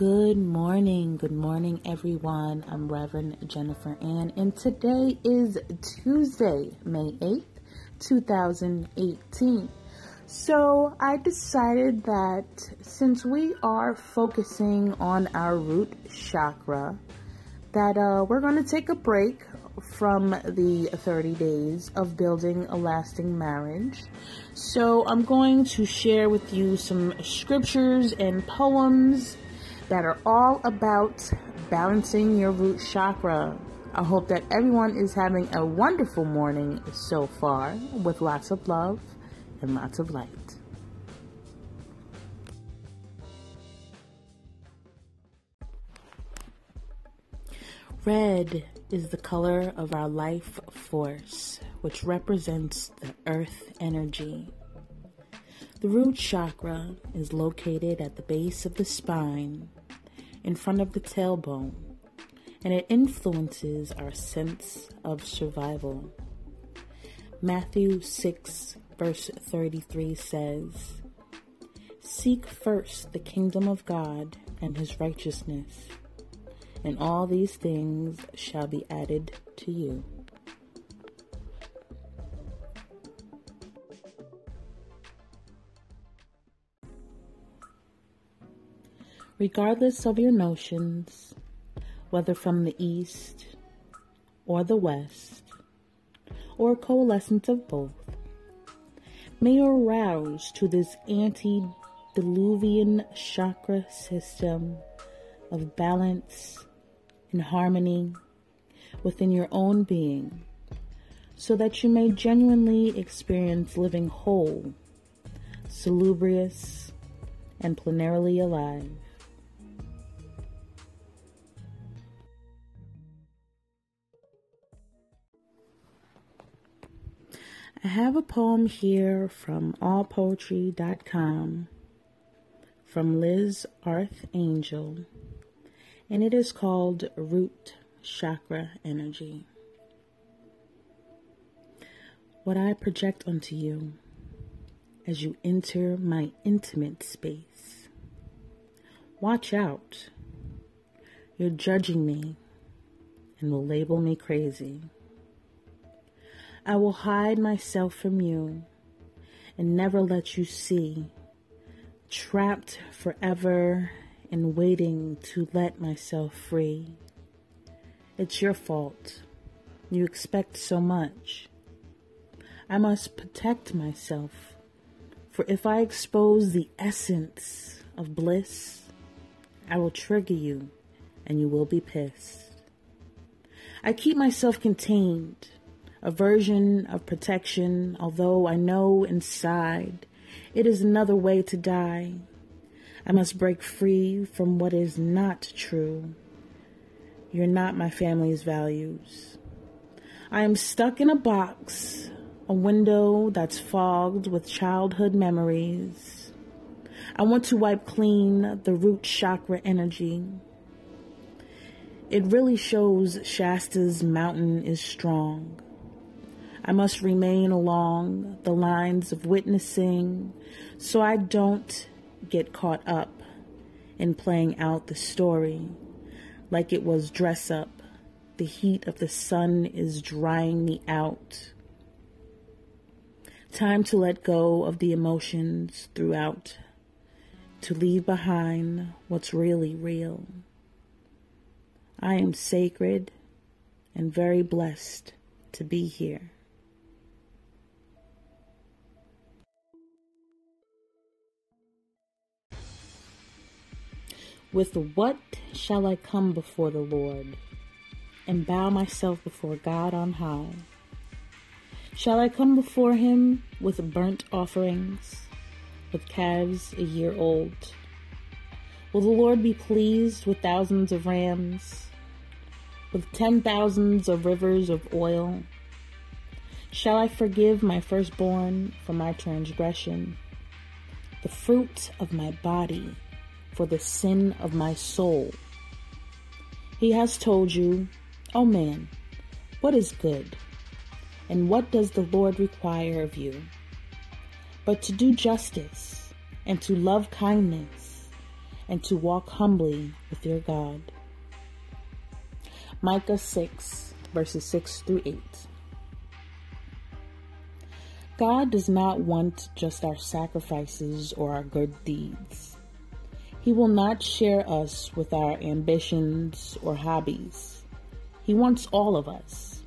Good morning, good morning, everyone. I'm Reverend Jennifer Ann, and today is Tuesday, May 8th, 2018. So, I decided that since we are focusing on our root chakra, that uh, we're going to take a break from the 30 days of building a lasting marriage. So, I'm going to share with you some scriptures and poems that are all about balancing your root chakra. I hope that everyone is having a wonderful morning so far with lots of love and lots of light. Red is the color of our life force, which represents the earth energy. The root chakra is located at the base of the spine, in front of the tailbone, and it influences our sense of survival. Matthew 6, verse 33 says, Seek first the kingdom of God and his righteousness and all these things shall be added to you. Regardless of your notions, whether from the east or the west, or a coalescence of both, may you arouse to this antediluvian chakra system of balance and harmony within your own being so that you may genuinely experience living whole, salubrious, and plenarily alive. I have a poem here from allpoetry.com from Liz Arth Angel and it is called Root Chakra Energy. What I project onto you as you enter my intimate space. Watch out. You're judging me and will label me crazy. I will hide myself from you and never let you see, trapped forever and waiting to let myself free. It's your fault. You expect so much. I must protect myself, for if I expose the essence of bliss, I will trigger you and you will be pissed. I keep myself contained, a version of protection, although I know inside it is another way to die. I must break free from what is not true. You're not my family's values. I am stuck in a box, a window that's fogged with childhood memories. I want to wipe clean the root chakra energy. It really shows Shasta's mountain is strong. I must remain along the lines of witnessing so I don't get caught up in playing out the story like it was dress up. The heat of the sun is drying me out. Time to let go of the emotions throughout, to leave behind what's really real. I am sacred and very blessed to be here. With what shall I come before the Lord and bow myself before God on high? Shall I come before him with burnt offerings, with calves a year old? Will the Lord be pleased with thousands of rams, with ten thousands of rivers of oil? Shall I forgive my firstborn for my transgression, the fruit of my body? For the sin of my soul. He has told you, O oh man, what is good, and what does the Lord require of you? But to do justice, and to love kindness, and to walk humbly with your God. Micah 6, verses 6 through 8. God does not want just our sacrifices or our good deeds. He will not share us with our ambitions or hobbies. He wants all of us.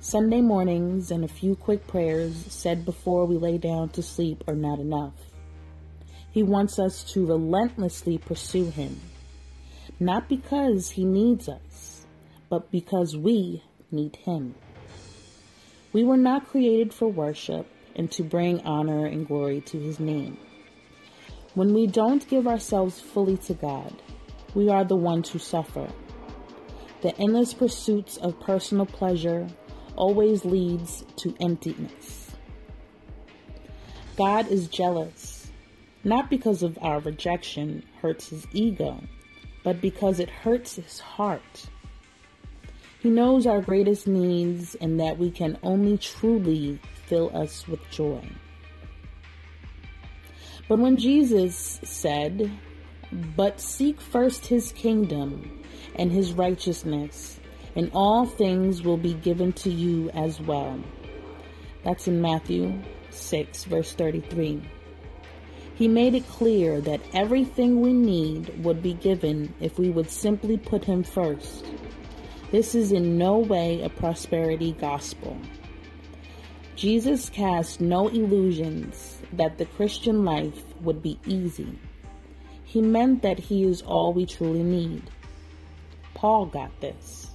Sunday mornings and a few quick prayers said before we lay down to sleep are not enough. He wants us to relentlessly pursue Him, not because He needs us, but because we need Him. We were not created for worship and to bring honor and glory to His name. When we don't give ourselves fully to God, we are the ones who suffer. The endless pursuits of personal pleasure always leads to emptiness. God is jealous, not because of our rejection hurts his ego, but because it hurts his heart. He knows our greatest needs and that we can only truly fill us with joy. But when Jesus said, But seek first his kingdom and his righteousness, and all things will be given to you as well. That's in Matthew 6, verse 33. He made it clear that everything we need would be given if we would simply put him first. This is in no way a prosperity gospel. Jesus cast no illusions that the Christian life would be easy. He meant that He is all we truly need. Paul got this.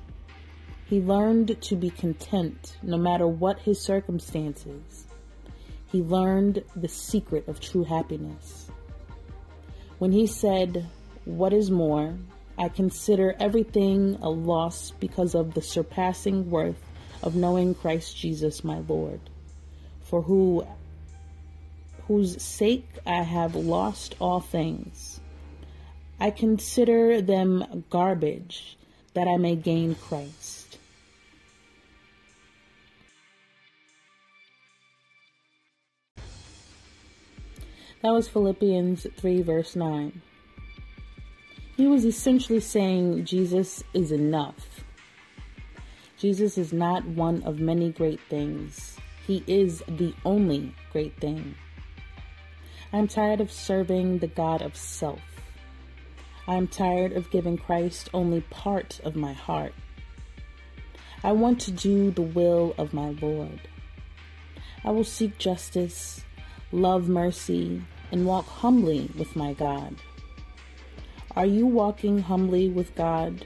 He learned to be content no matter what his circumstances. He learned the secret of true happiness. When he said, What is more, I consider everything a loss because of the surpassing worth of knowing Christ Jesus my Lord, for who whose sake I have lost all things. I consider them garbage that I may gain Christ. That was Philippians 3, verse 9. He was essentially saying Jesus is enough. Jesus is not one of many great things. He is the only great thing. I'm tired of serving the God of self. I'm tired of giving Christ only part of my heart. I want to do the will of my Lord. I will seek justice, love mercy, and walk humbly with my God. Are you walking humbly with God?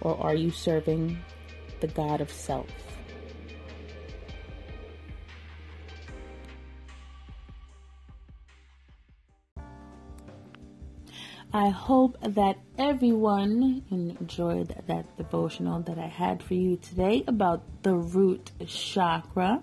Or are you serving the God of self? I hope that everyone enjoyed that devotional that I had for you today about the root chakra.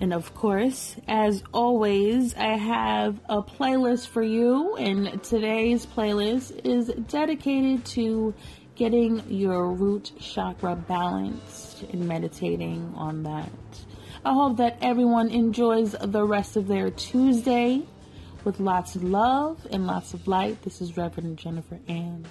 And of course, as always, I have a playlist for you, and today's playlist is dedicated to getting your root chakra balanced and meditating on that. I hope that everyone enjoys the rest of their Tuesday with lots of love and lots of light. This is Reverend Jennifer Ann.